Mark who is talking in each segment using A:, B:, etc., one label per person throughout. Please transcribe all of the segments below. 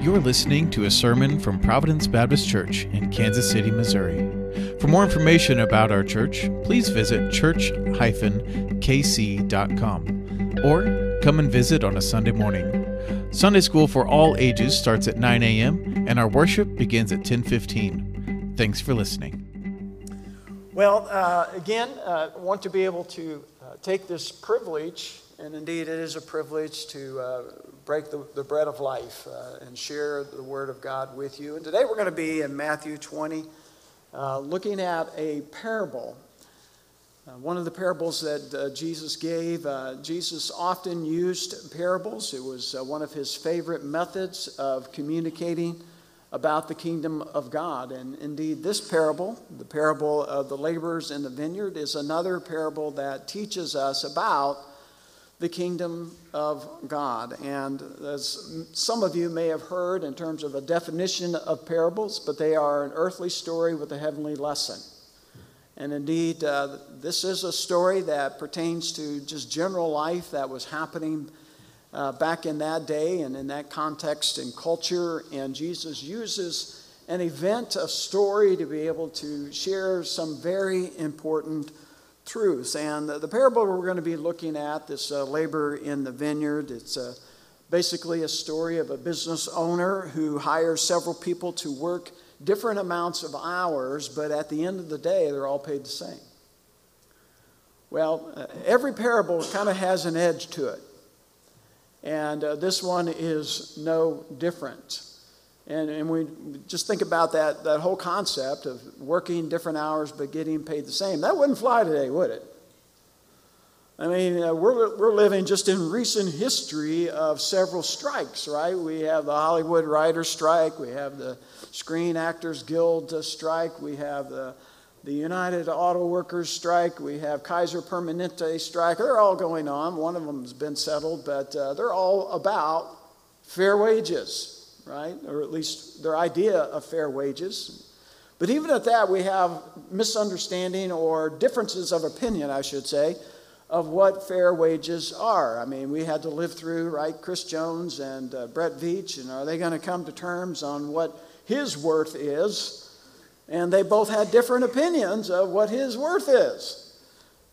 A: You're listening to a sermon from Providence Baptist Church in Kansas City, Missouri. For more information about our church, please visit church-kc.com or come and visit on a Sunday morning. Sunday school for all ages starts at 9 a.m. and our worship begins at 10:15. Thanks for listening.
B: Well, uh, again, uh, want to be able to uh, take this privilege, and indeed it is a privilege to uh, break the, the, bread of life uh, and share the Word of God with you. And today we're going to be in Matthew 20, uh, looking at a parable. one of the parables that Jesus gave, Jesus often used parables. It was one of his favorite methods of communicating about the kingdom of God. And indeed, this parable, the parable of the laborers in the vineyard, is another parable that teaches us about the kingdom of God. And as some of you may have heard in terms of a definition of parables, but they are an earthly story with a heavenly lesson. And indeed, uh, this is a story that pertains to just general life that was happening uh, back in that day and in that context and culture. And Jesus uses an event, a story, to be able to share some very important truths. And the, the parable we're going to be looking at, this uh, labor in the vineyard, it's uh, basically a story of a business owner who hires several people to work different amounts of hours, but at the end of the day, they're all paid the same. Well, uh, every parable kind of has an edge to it. And uh, this one is no different. And, and we just think about that, that whole concept of working different hours but getting paid the same. That wouldn't fly today, would it? I mean, uh, we're, we're living just in recent history of several strikes, right? We have the Hollywood Writers' Strike, we have the Screen Actors Guild strike, we have the the United Auto Workers strike, we have Kaiser Permanente strike. They're all going on. One of them has been settled, but uh, they're all about fair wages, right? Or at least their idea of fair wages. But even at that, we have misunderstanding or differences of opinion, I should say, of what fair wages are. I mean, we had to live through, right, Chris Jones and uh, Brett Veach, and are they going to come to terms on what his worth is? And they both had different opinions of what his worth is.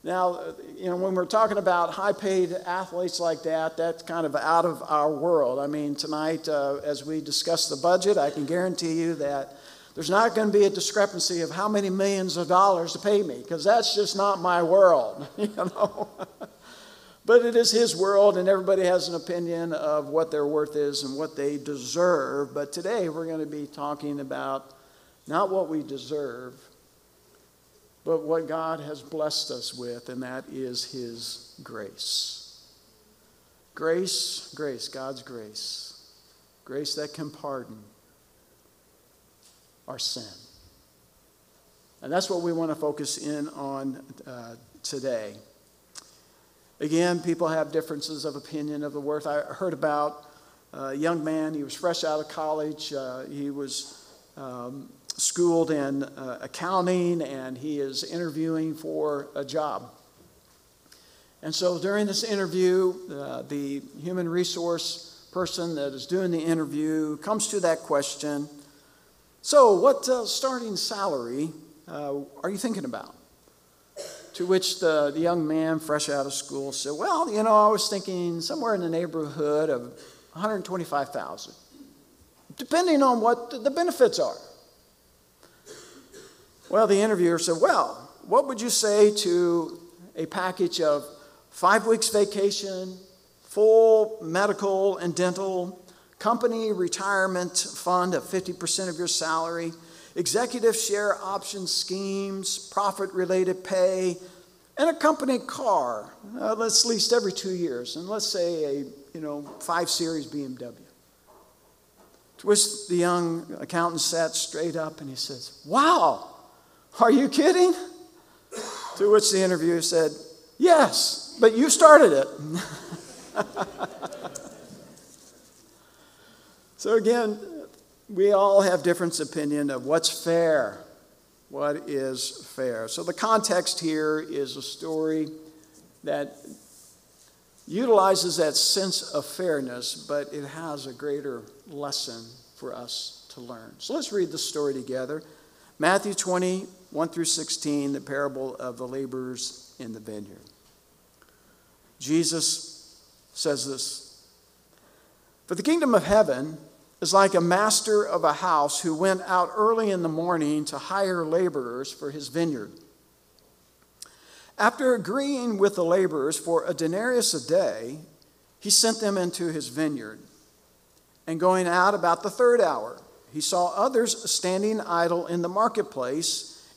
B: Now, you know, when we're talking about high paid athletes like that, that's kind of out of our world. I mean, tonight, uh, as we discuss the budget, I can guarantee you that there's not going to be a discrepancy of how many millions of dollars to pay me, because that's just not my world, you know. but it is his world, and everybody has an opinion of what their worth is and what they deserve. But today, we're going to be talking about not what we deserve, but what God has blessed us with, and that is His grace. Grace, grace, God's grace. Grace that can pardon our sin. And that's what we want to focus in on uh, today. Again, people have differences of opinion of the worth. I heard about a young man, he was fresh out of college. Uh, he was um, schooled in uh, accounting and he is interviewing for a job. And so during this interview, uh, the human resource person that is doing the interview comes to that question So, what uh, starting salary uh, are you thinking about? To which the, the young man, fresh out of school, said, Well, you know, I was thinking somewhere in the neighborhood of 125,000, depending on what the benefits are. Well, the interviewer said, Well, what would you say to a package of five weeks vacation, full medical and dental, company retirement fund of 50% of your salary, executive share option schemes, profit related pay, and a company car uh, that's leased every two years, and let's say a you know, 5 Series BMW. To which the young accountant sat straight up and he says, Wow, are you kidding? To which the interviewer said, Yes, but you started it. so again, we all have different opinion of what's fair. What is fair? So the context here is a story that utilizes that sense of fairness, but it has a greater lesson for us to learn. So let's read the story together. Matthew 20, 1 through 16, the parable of the laborers in the vineyard. Jesus says this For the kingdom of heaven is like a master of a house who went out early in the morning to hire laborers for his vineyard. After agreeing with the laborers for a denarius a day, he sent them into his vineyard. And going out about the third hour, he saw others standing idle in the marketplace,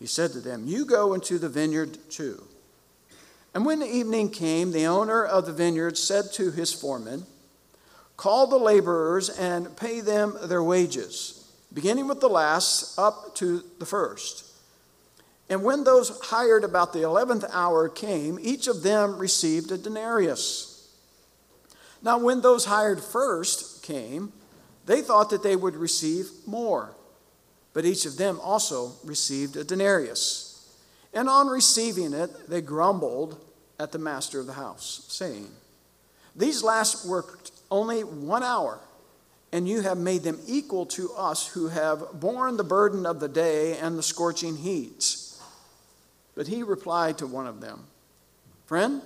B: He said to them, You go into the vineyard too. And when the evening came, the owner of the vineyard said to his foreman, Call the laborers and pay them their wages, beginning with the last up to the first. And when those hired about the eleventh hour came, each of them received a denarius. Now, when those hired first came, they thought that they would receive more, but each of them also received a denarius. And on receiving it, they grumbled at the master of the house, saying, These last worked only one hour, and you have made them equal to us who have borne the burden of the day and the scorching heat. But he replied to one of them, Friend,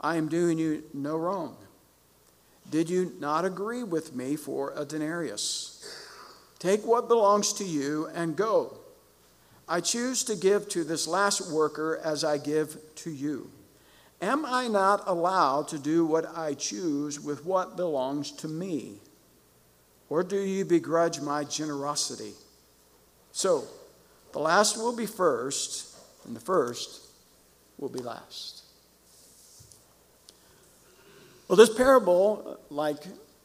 B: I am doing you no wrong. Did you not agree with me for a denarius? Take what belongs to you and go. I choose to give to this last worker as I give to you. Am I not allowed to do what I choose with what belongs to me? Or do you begrudge my generosity? So, the last will be first, and the first will be last. Well, this parable, like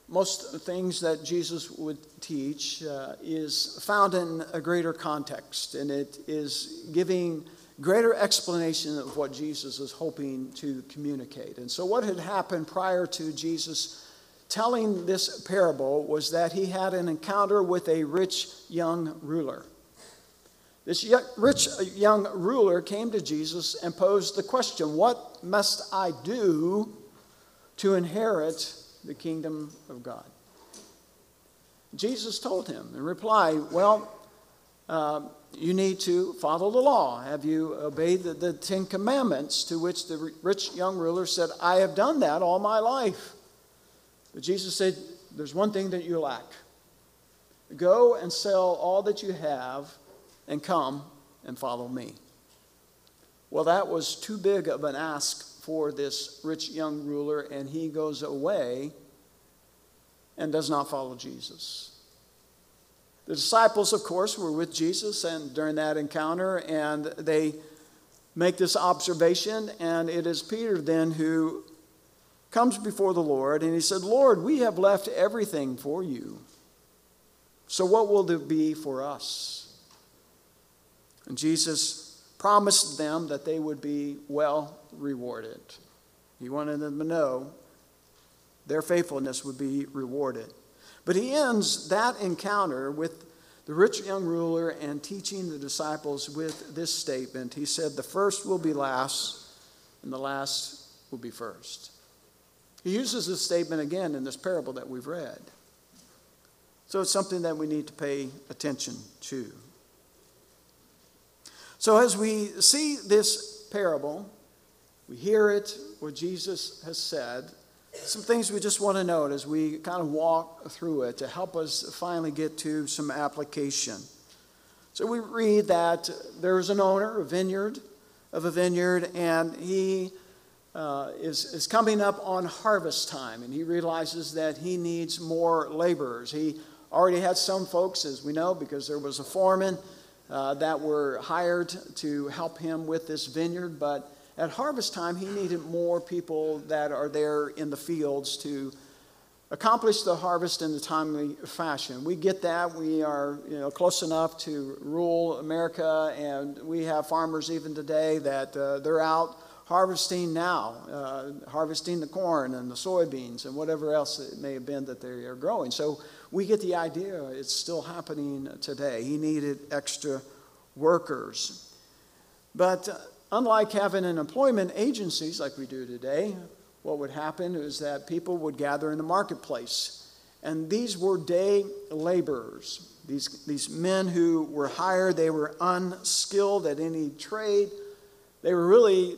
B: most things that Jesus would teach, uh, is found in a greater context, and it is giving greater explanation of what Jesus is hoping to communicate. And so, what had happened prior to Jesus telling this parable was that he had an encounter with a rich young ruler. This rich young ruler came to Jesus and posed the question What must I do to inherit the kingdom of God. Jesus told him in reply, Well, uh, you need to follow the law. Have you obeyed the, the Ten Commandments? To which the rich young ruler said, I have done that all my life. But Jesus said, There's one thing that you lack. Go and sell all that you have and come and follow me. Well, that was too big of an ask for this rich young ruler, and he goes away and does not follow Jesus. The disciples, of course, were with Jesus and during that encounter, and they make this observation, and it is Peter then who comes before the Lord, and he said, Lord, we have left everything for you. So what will there be for us? And Jesus promised them that they would be well rewarded. He wanted them to know their faithfulness would be rewarded. But he ends that encounter with the rich young ruler and teaching the disciples with this statement. He said, The first will be last, and the last will be first. He uses this statement again in this parable that we've read. So it's something that we need to pay attention to. So, as we see this parable, we hear it, what Jesus has said, some things we just want to note as we kind of walk through it to help us finally get to some application. So, we read that there's an owner, a vineyard, of a vineyard, and he uh, is, is coming up on harvest time, and he realizes that he needs more laborers. He already had some folks, as we know, because there was a foreman uh, that were hired to help him with this vineyard. But at harvest time, he needed more people that are there in the fields to accomplish the harvest in the timely fashion. We get that. We are you know, close enough to rule America, and we have farmers even today that uh, they're out harvesting now, uh, harvesting the corn and the soybeans and whatever else it may have been that they are growing. So we get the idea it's still happening today. He needed extra workers. But uh, unlike having an employment agencies like we do today, what would happen is that people would gather in the marketplace. And these were day laborers. These, these men who were hired, they were unskilled at any trade. They were really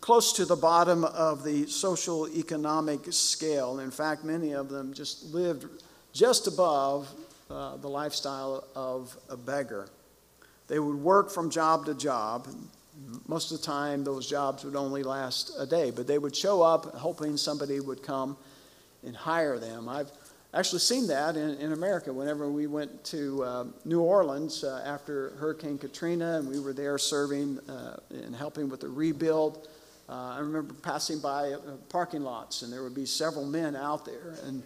B: close to the bottom of the social economic scale. In fact, many of them just lived just above uh, the lifestyle of a beggar. They would work from job to job. Most of the time, those jobs would only last a day, but they would show up hoping somebody would come and hire them. I've actually seen that in, in America whenever we went to uh, New Orleans uh, after Hurricane Katrina and we were there serving uh, and helping with the rebuild. Uh, I remember passing by uh, parking lots and there would be several men out there and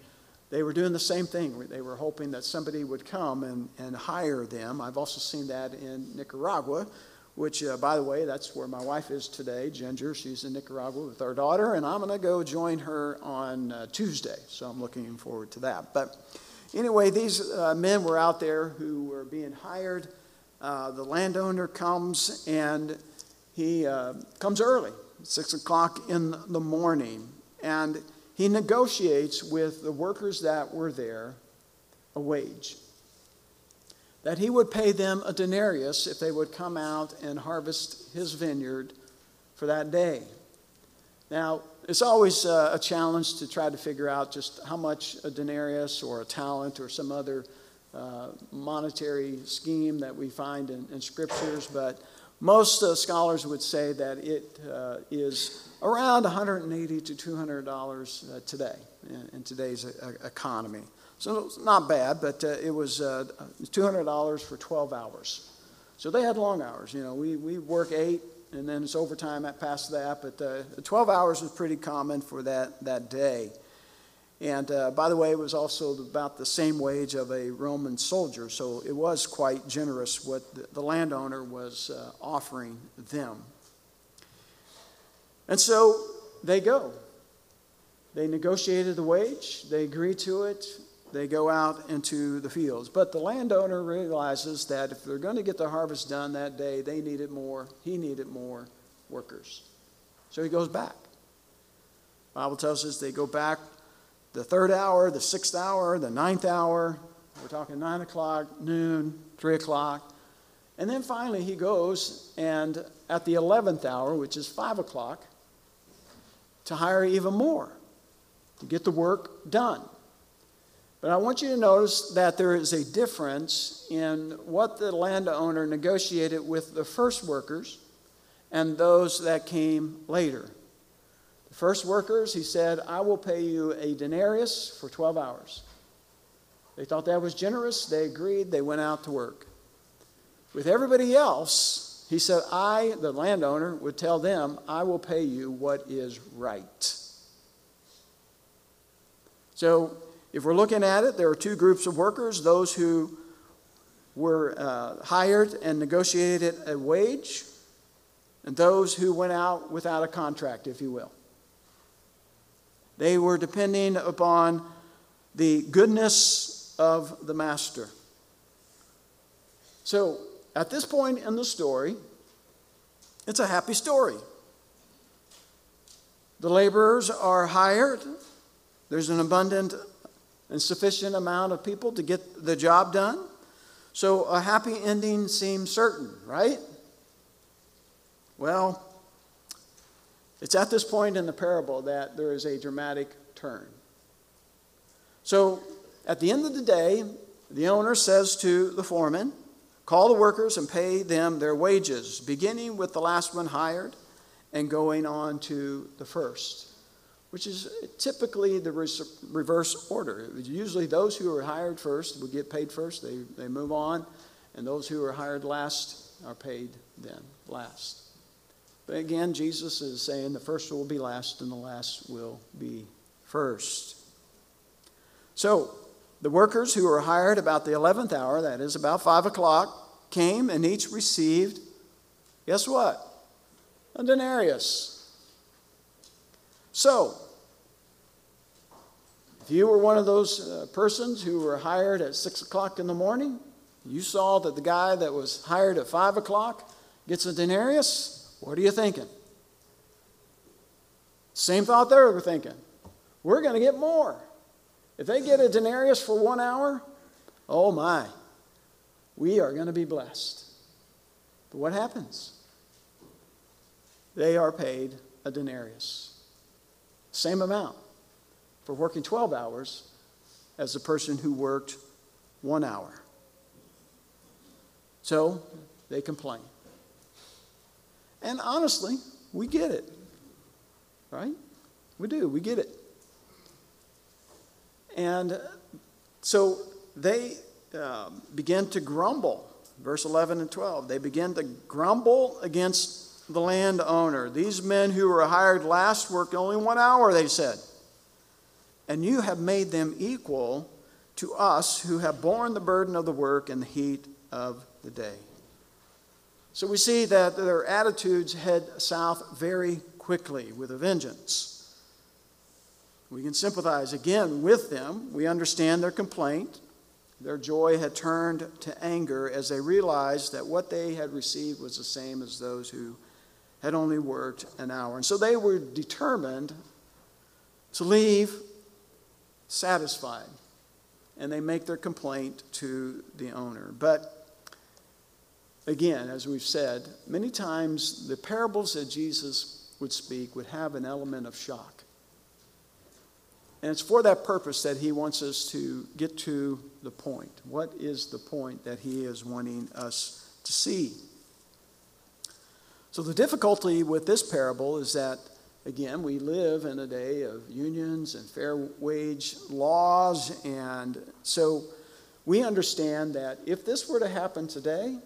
B: they were doing the same thing. They were hoping that somebody would come and, and hire them. I've also seen that in Nicaragua, which, uh, by the way, that's where my wife is today, Ginger. She's in Nicaragua with our daughter, and I'm going to go join her on uh, Tuesday. So I'm looking forward to that. But anyway, these uh, men were out there who were being hired. Uh, the landowner comes and he uh, comes early, six o'clock in the morning, and he negotiates with the workers that were there a wage. That he would pay them a denarius if they would come out and harvest his vineyard for that day. Now, it's always uh, a challenge to try to figure out just how much a denarius or a talent or some other uh, monetary scheme that we find in, in scriptures, but most uh, scholars would say that it uh, is around 180 to 200 dollars uh, today in, in today's uh, economy. So it's not bad, but uh, it was uh, 200 dollars for 12 hours. So they had long hours. You know, we we work eight, and then it's overtime at past that. But 12 hours was pretty common for that that day. And uh, by the way, it was also about the same wage of a Roman soldier, so it was quite generous what the, the landowner was uh, offering them. And so they go. They negotiated the wage, they agree to it, they go out into the fields. But the landowner realizes that if they're going to get the harvest done that day, they needed more, he needed more workers. So he goes back. Bible tells us they go back the third hour, the sixth hour, the ninth hour. We're talking nine o'clock, noon, three o'clock. And then finally he goes, and at the 11th hour, which is five o'clock, to hire even more to get the work done. But I want you to notice that there is a difference in what the landowner negotiated with the first workers and those that came later. The first workers, he said, I will pay you a denarius for 12 hours. They thought that was generous. They agreed. They went out to work. With everybody else, he said, I, the landowner, would tell them, I will pay you what is right. So, if we're looking at it, there are two groups of workers those who were uh, hired and negotiated a wage, and those who went out without a contract, if you will. They were depending upon the goodness of the master. So, at this point in the story, it's a happy story. The laborers are hired, there's an abundant and sufficient amount of people to get the job done. So, a happy ending seems certain, right? Well, it's at this point in the parable that there is a dramatic turn. So, at the end of the day, the owner says to the foreman, Call the workers and pay them their wages, beginning with the last one hired and going on to the first, which is typically the reverse order. Usually, those who are hired first would get paid first, they, they move on, and those who are hired last are paid then last. But again, Jesus is saying the first will be last and the last will be first. So, the workers who were hired about the 11th hour, that is about 5 o'clock, came and each received, guess what? A denarius. So, if you were one of those uh, persons who were hired at 6 o'clock in the morning, you saw that the guy that was hired at 5 o'clock gets a denarius, what are you thinking? Same thought they were thinking. We're going to get more. If they get a denarius for one hour, oh my, we are going to be blessed. But what happens? They are paid a denarius. Same amount for working 12 hours as the person who worked one hour. So they complain. And honestly, we get it. Right? We do. We get it. And so they um, begin to grumble. Verse 11 and 12. They begin to grumble against the landowner. These men who were hired last worked only one hour, they said. And you have made them equal to us who have borne the burden of the work in the heat of the day. So we see that their attitudes head south very quickly with a vengeance. We can sympathize again with them. We understand their complaint. Their joy had turned to anger as they realized that what they had received was the same as those who had only worked an hour. And so they were determined to leave satisfied. And they make their complaint to the owner. But again, as we've said, many times the parables that Jesus would speak would have an element of shock. And it's for that purpose that he wants us to get to the point. What is the point that he is wanting us to see? So, the difficulty with this parable is that, again, we live in a day of unions and fair wage laws. And so we understand that if this were to happen today,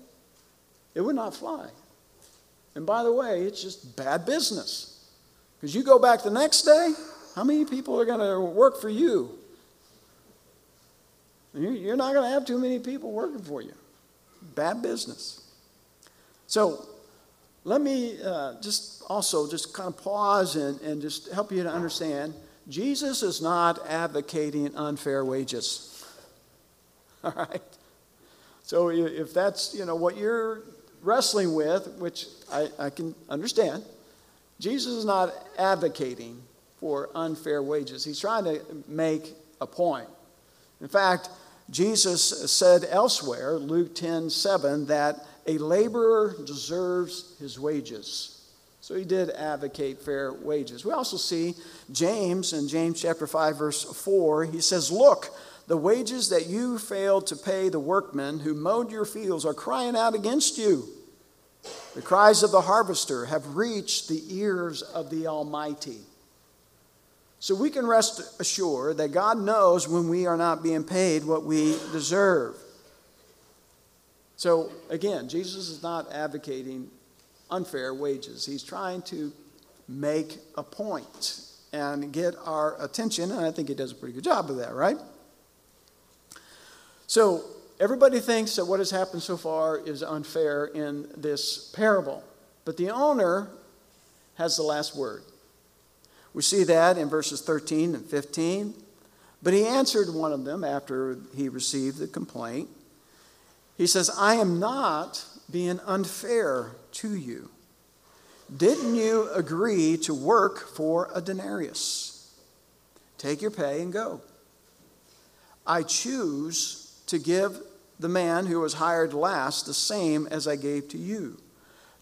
B: it would not fly. And by the way, it's just bad business. Because you go back the next day, how many people are going to work for you? You're not going to have too many people working for you. Bad business. So let me uh, just also just kind of pause and, and just help you to understand Jesus is not advocating unfair wages. All right? So if that's, you know, what you're wrestling with, which I, I can understand, Jesus is not advocating for unfair wages. He's trying to make a point. In fact, Jesus said elsewhere, Luke 10 7, that a laborer deserves his wages. So he did advocate fair wages. We also see James in James chapter 5, verse 4, he says, Look, the wages that you failed to pay the workmen who mowed your fields are crying out against you. The cries of the harvester have reached the ears of the Almighty. So we can rest assured that God knows when we are not being paid what we deserve. So again, Jesus is not advocating unfair wages. He's trying to make a point and get our attention, and I think he does a pretty good job of that, right? So everybody thinks that what has happened so far is unfair in this parable, but the owner has the last word. We see that in verses 13 and 15. But he answered one of them after he received the complaint. He says, I am not being unfair to you. Didn't you agree to work for a denarius? Take your pay and go. I choose to give the man who was hired last the same as I gave to you.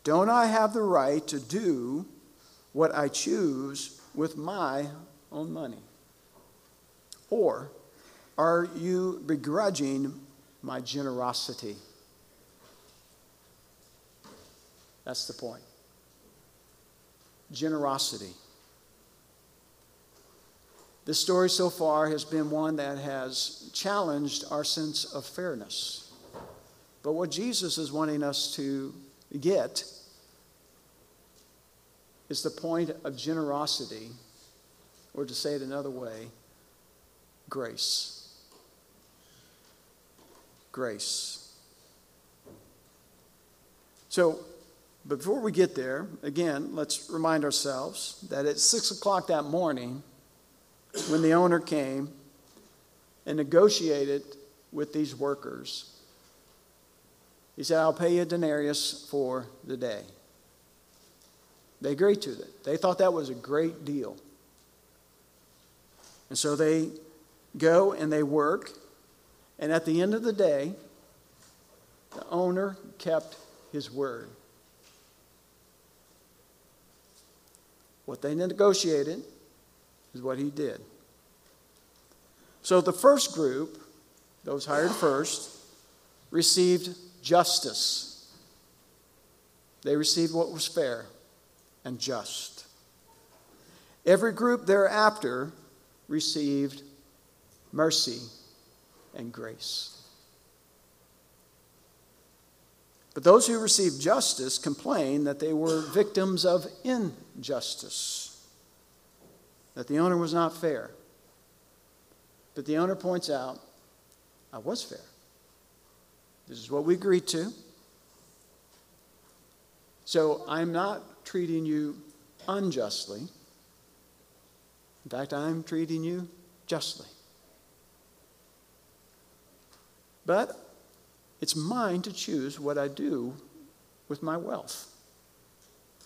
B: Don't I have the right to do what I choose with my own money? Or are you begrudging my generosity? That's the point. Generosity. This story so far has been one that has challenged our sense of fairness. But what Jesus is wanting us to get is the point of generosity, or to say it another way, grace. Grace. So, before we get there, again, let's remind ourselves that at 6 o'clock that morning, when the owner came and negotiated with these workers, he said, I'll pay you a denarius for the day. They agreed to it. They thought that was a great deal. And so they go and they work. And at the end of the day, the owner kept his word. What they negotiated is what he did. So the first group, those hired first, received justice. They received what was fair and just. Every group thereafter received mercy and grace. But those who received justice complained that they were victims of injustice, that the owner was not fair. But the owner points out, I was fair. This is what we agreed to. So I'm not treating you unjustly. In fact, I'm treating you justly. But it's mine to choose what I do with my wealth.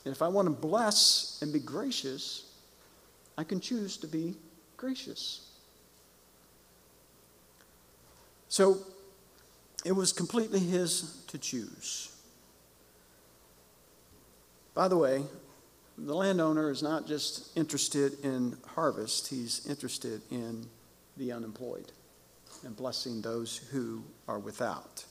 B: And if I want to bless and be gracious, I can choose to be gracious. So it was completely his to choose. By the way, the landowner is not just interested in harvest, he's interested in the unemployed and blessing those who are without.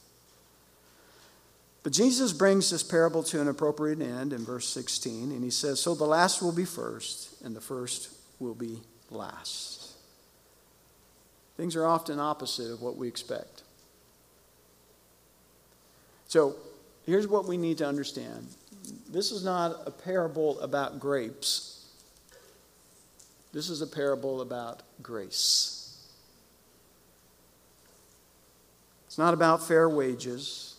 B: But Jesus brings this parable to an appropriate end in verse 16, and he says, So the last will be first, and the first will be last. Things are often opposite of what we expect. So here's what we need to understand this is not a parable about grapes, this is a parable about grace. It's not about fair wages,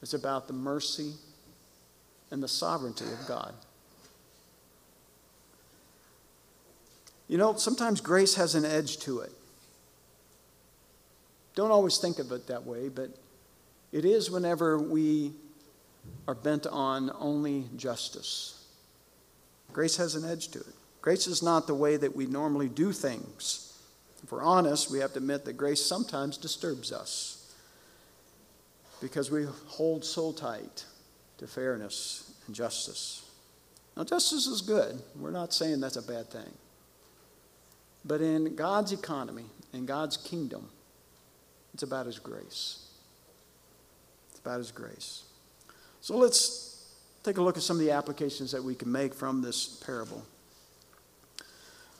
B: it's about the mercy and the sovereignty of God. You know, sometimes grace has an edge to it. Don't always think of it that way, but it is whenever we are bent on only justice. Grace has an edge to it. Grace is not the way that we normally do things. If we're honest, we have to admit that grace sometimes disturbs us because we hold so tight to fairness and justice. Now, justice is good. We're not saying that's a bad thing. But in God's economy, in God's kingdom, it's about His grace. It's about His grace. So let's take a look at some of the applications that we can make from this parable.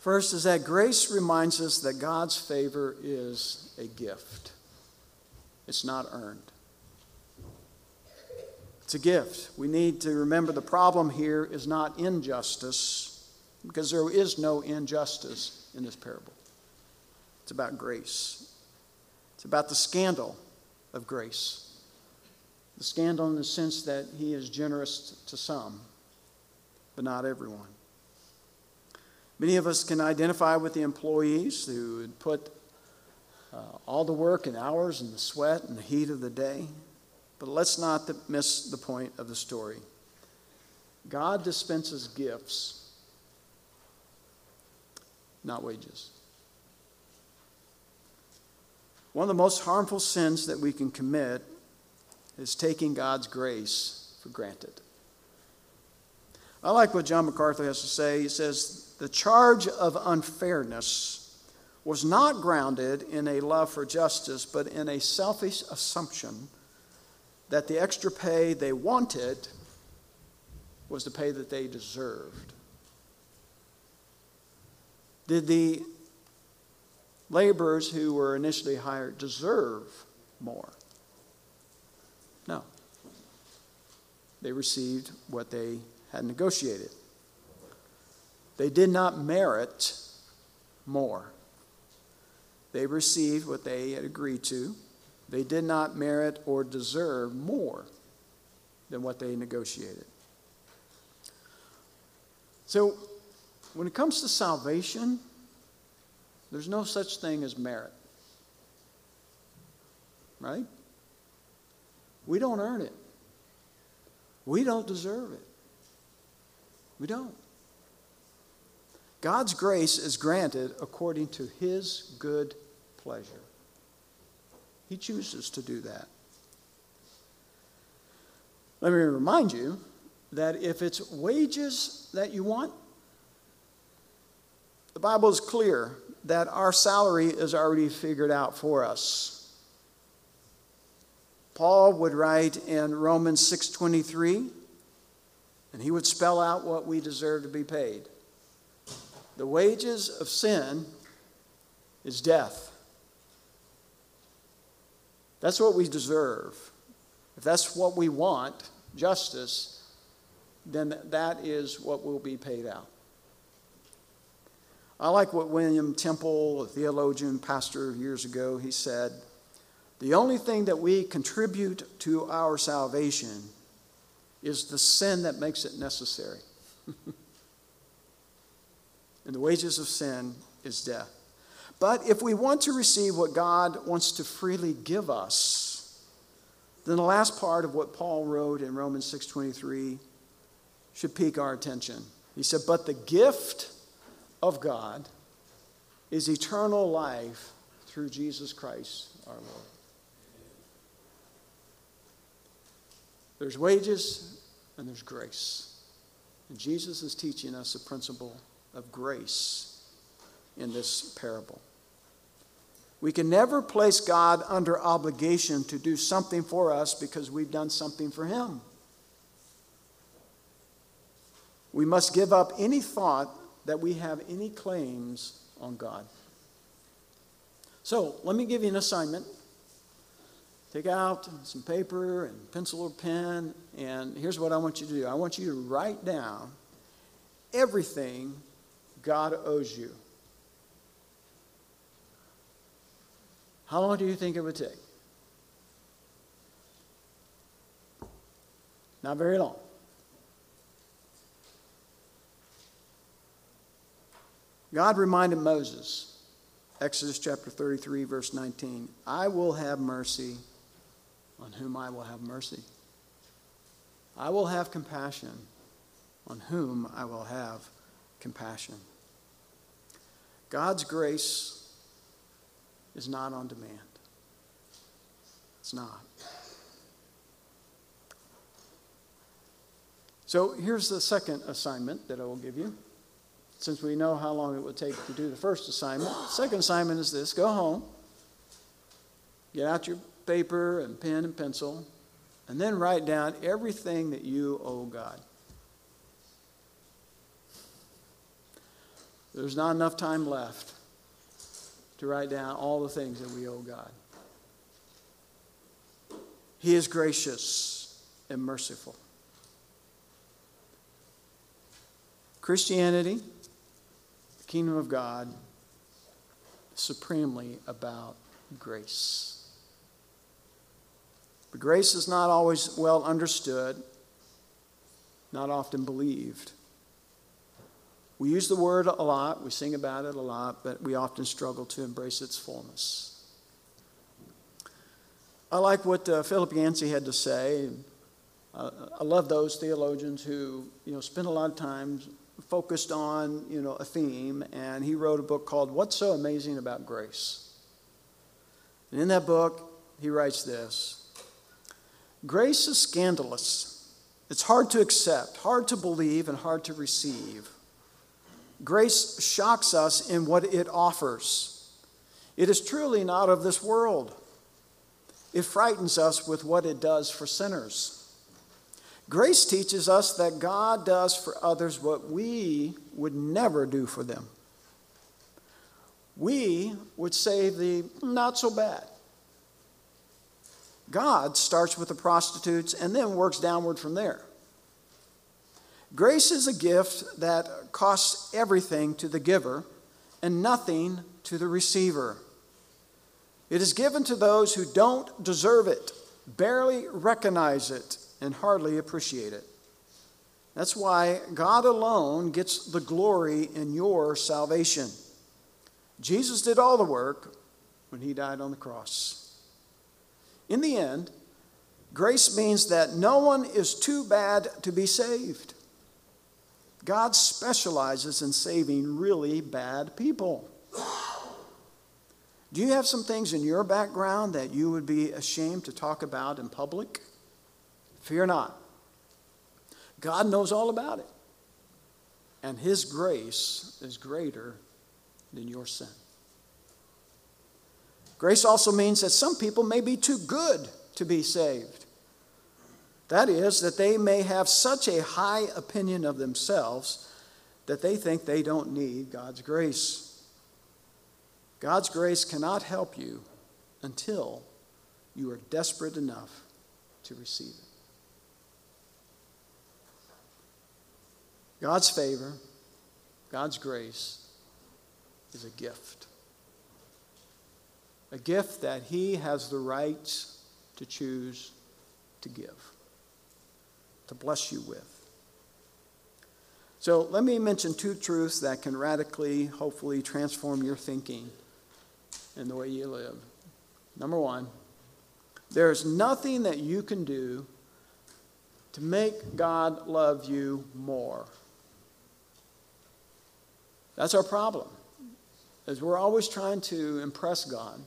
B: First is that grace reminds us that God's favor is a gift, it's not earned. It's a gift. We need to remember the problem here is not injustice, because there is no injustice in this parable. It's about grace, it's about the scandal of grace. The scandal in the sense that he is generous to some, but not everyone. Many of us can identify with the employees who would put uh, all the work and hours and the sweat and the heat of the day. But let's not miss the point of the story. God dispenses gifts, not wages. One of the most harmful sins that we can commit is taking God's grace for granted. I like what John MacArthur has to say. He says, The charge of unfairness was not grounded in a love for justice, but in a selfish assumption that the extra pay they wanted was the pay that they deserved. Did the laborers who were initially hired deserve more? No. They received what they had negotiated. They did not merit more. They received what they had agreed to. They did not merit or deserve more than what they negotiated. So, when it comes to salvation, there's no such thing as merit. Right? We don't earn it. We don't deserve it. We don't. God's grace is granted according to His good pleasure. He chooses to do that. Let me remind you that if it's wages that you want, the Bible is clear that our salary is already figured out for us. Paul would write in Romans 6:23 and he would spell out what we deserve to be paid. The wages of sin is death. That's what we deserve. If that's what we want, justice, then that is what will be paid out. I like what William Temple, a theologian, pastor years ago, he said, the only thing that we contribute to our salvation is the sin that makes it necessary. and the wages of sin is death. But if we want to receive what God wants to freely give us, then the last part of what Paul wrote in Romans 6:23 should pique our attention. He said, "But the gift of God is eternal life through Jesus Christ our Lord." There's wages and there's grace. And Jesus is teaching us a principle of grace in this parable. We can never place God under obligation to do something for us because we've done something for Him. We must give up any thought that we have any claims on God. So, let me give you an assignment. Take out some paper and pencil or pen, and here's what I want you to do I want you to write down everything God owes you. How long do you think it would take? Not very long. God reminded Moses, Exodus chapter 33, verse 19, I will have mercy on whom I will have mercy. I will have compassion on whom I will have compassion. God's grace is not on demand. It's not. So here's the second assignment that I will give you. Since we know how long it would take to do the first assignment, second assignment is this go home, get out your paper and pen and pencil, and then write down everything that you owe God. There's not enough time left to write down all the things that we owe God. He is gracious and merciful. Christianity, kingdom of God, supremely about grace. But grace is not always well understood, not often believed. We use the word a lot, we sing about it a lot, but we often struggle to embrace its fullness. I like what uh, Philip Yancey had to say. Uh, I love those theologians who, you know, spend a lot of time focused on, you know, a theme, and he wrote a book called What's So Amazing About Grace. And in that book, he writes this Grace is scandalous. It's hard to accept, hard to believe, and hard to receive. Grace shocks us in what it offers. It is truly not of this world. It frightens us with what it does for sinners. Grace teaches us that God does for others what we would never do for them. We would say the not so bad. God starts with the prostitutes and then works downward from there. Grace is a gift that costs everything to the giver and nothing to the receiver. It is given to those who don't deserve it, barely recognize it, and hardly appreciate it. That's why God alone gets the glory in your salvation. Jesus did all the work when he died on the cross. In the end, grace means that no one is too bad to be saved. God specializes in saving really bad people. Do you have some things in your background that you would be ashamed to talk about in public? Fear not. God knows all about it. And His grace is greater than your sin. Grace also means that some people may be too good to be saved. That is, that they may have such a high opinion of themselves that they think they don't need God's grace. God's grace cannot help you until you are desperate enough to receive it. God's favor, God's grace is a gift. A gift that He has the right to choose to give to bless you with. So let me mention two truths that can radically, hopefully, transform your thinking and the way you live. Number one, there's nothing that you can do to make God love you more. That's our problem. As we're always trying to impress God.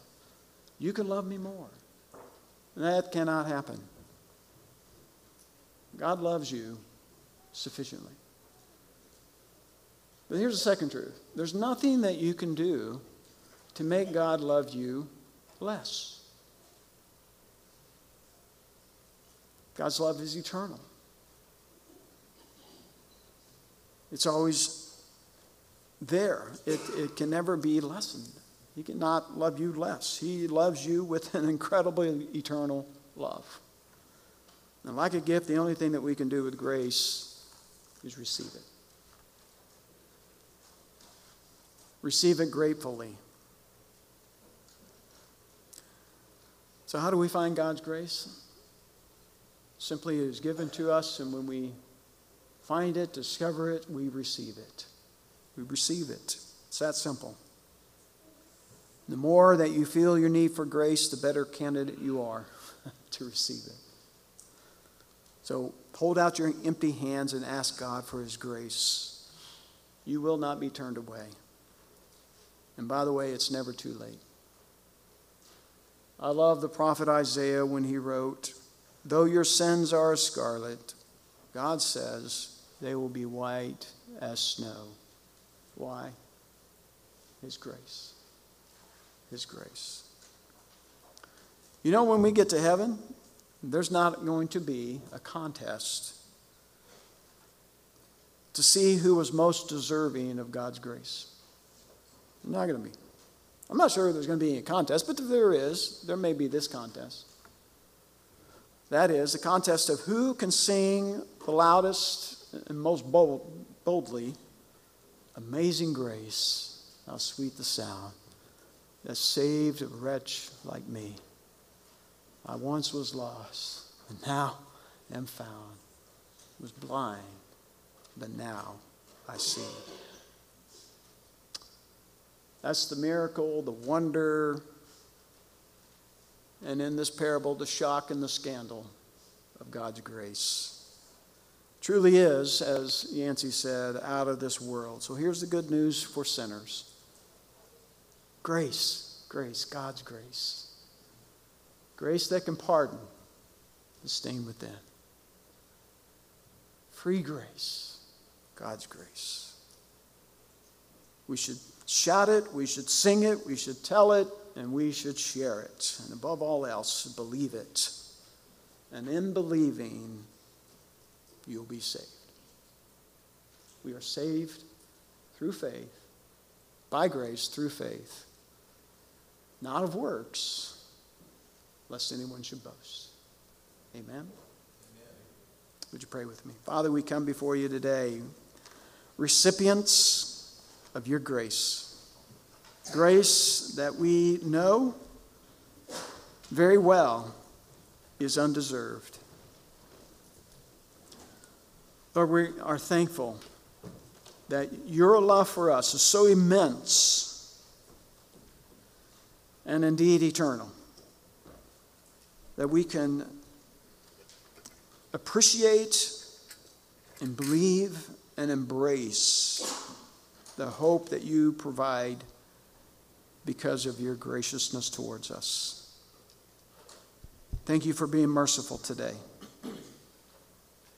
B: You can love me more. That cannot happen. God loves you sufficiently. But here's the second truth there's nothing that you can do to make God love you less. God's love is eternal. It's always there. It, it can never be lessened. He cannot love you less. He loves you with an incredibly eternal love. And like a gift, the only thing that we can do with grace is receive it. Receive it gratefully. So, how do we find God's grace? Simply, it is given to us, and when we find it, discover it, we receive it. We receive it. It's that simple. The more that you feel your need for grace, the better candidate you are to receive it. So hold out your empty hands and ask God for His grace. You will not be turned away. And by the way, it's never too late. I love the prophet Isaiah when he wrote, Though your sins are scarlet, God says they will be white as snow. Why? His grace. His grace. You know, when we get to heaven, there's not going to be a contest to see who was most deserving of God's grace. Not going to be. I'm not sure there's going to be any contest, but if there is, there may be this contest. That is, a contest of who can sing the loudest and most bold, boldly, Amazing grace, how sweet the sound that saved a wretch like me. I once was lost, but now am found. Was blind, but now I see. That's the miracle, the wonder, and in this parable, the shock and the scandal of God's grace. Truly is, as Yancey said, out of this world. So here's the good news for sinners grace, grace, God's grace. Grace that can pardon the stain within. Free grace, God's grace. We should shout it, we should sing it, we should tell it, and we should share it. And above all else, believe it. And in believing, you'll be saved. We are saved through faith, by grace through faith, not of works lest anyone should boast. Amen? Would you pray with me? Father, we come before you today, recipients of your grace. Grace that we know very well is undeserved. Lord, we are thankful that your love for us is so immense and indeed eternal that we can appreciate and believe and embrace the hope that you provide because of your graciousness towards us. Thank you for being merciful today.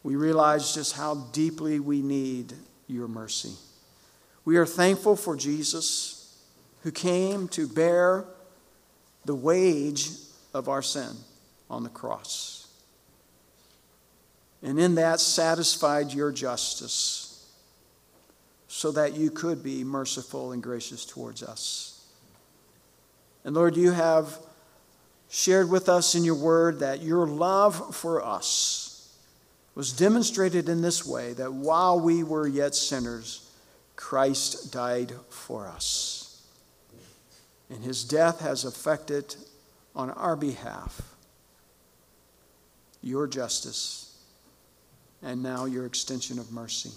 B: We realize just how deeply we need your mercy. We are thankful for Jesus who came to bear the wage of our sin on the cross. And in that satisfied your justice so that you could be merciful and gracious towards us. And Lord, you have shared with us in your word that your love for us was demonstrated in this way that while we were yet sinners, Christ died for us. And his death has affected on our behalf your justice and now your extension of mercy.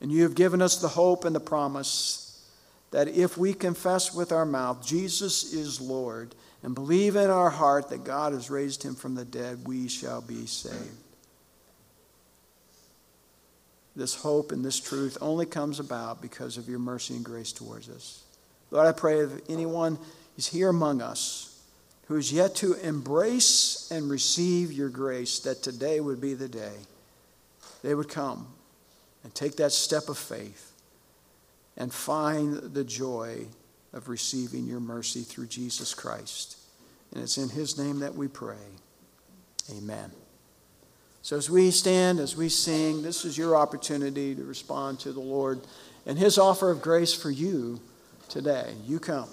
B: And you have given us the hope and the promise that if we confess with our mouth Jesus is Lord and believe in our heart that God has raised him from the dead, we shall be saved. This hope and this truth only comes about because of your mercy and grace towards us. Lord, I pray if anyone is here among us who is yet to embrace and receive your grace, that today would be the day they would come and take that step of faith and find the joy of receiving your mercy through Jesus Christ. And it's in his name that we pray. Amen. So as we stand, as we sing, this is your opportunity to respond to the Lord and his offer of grace for you today. You come.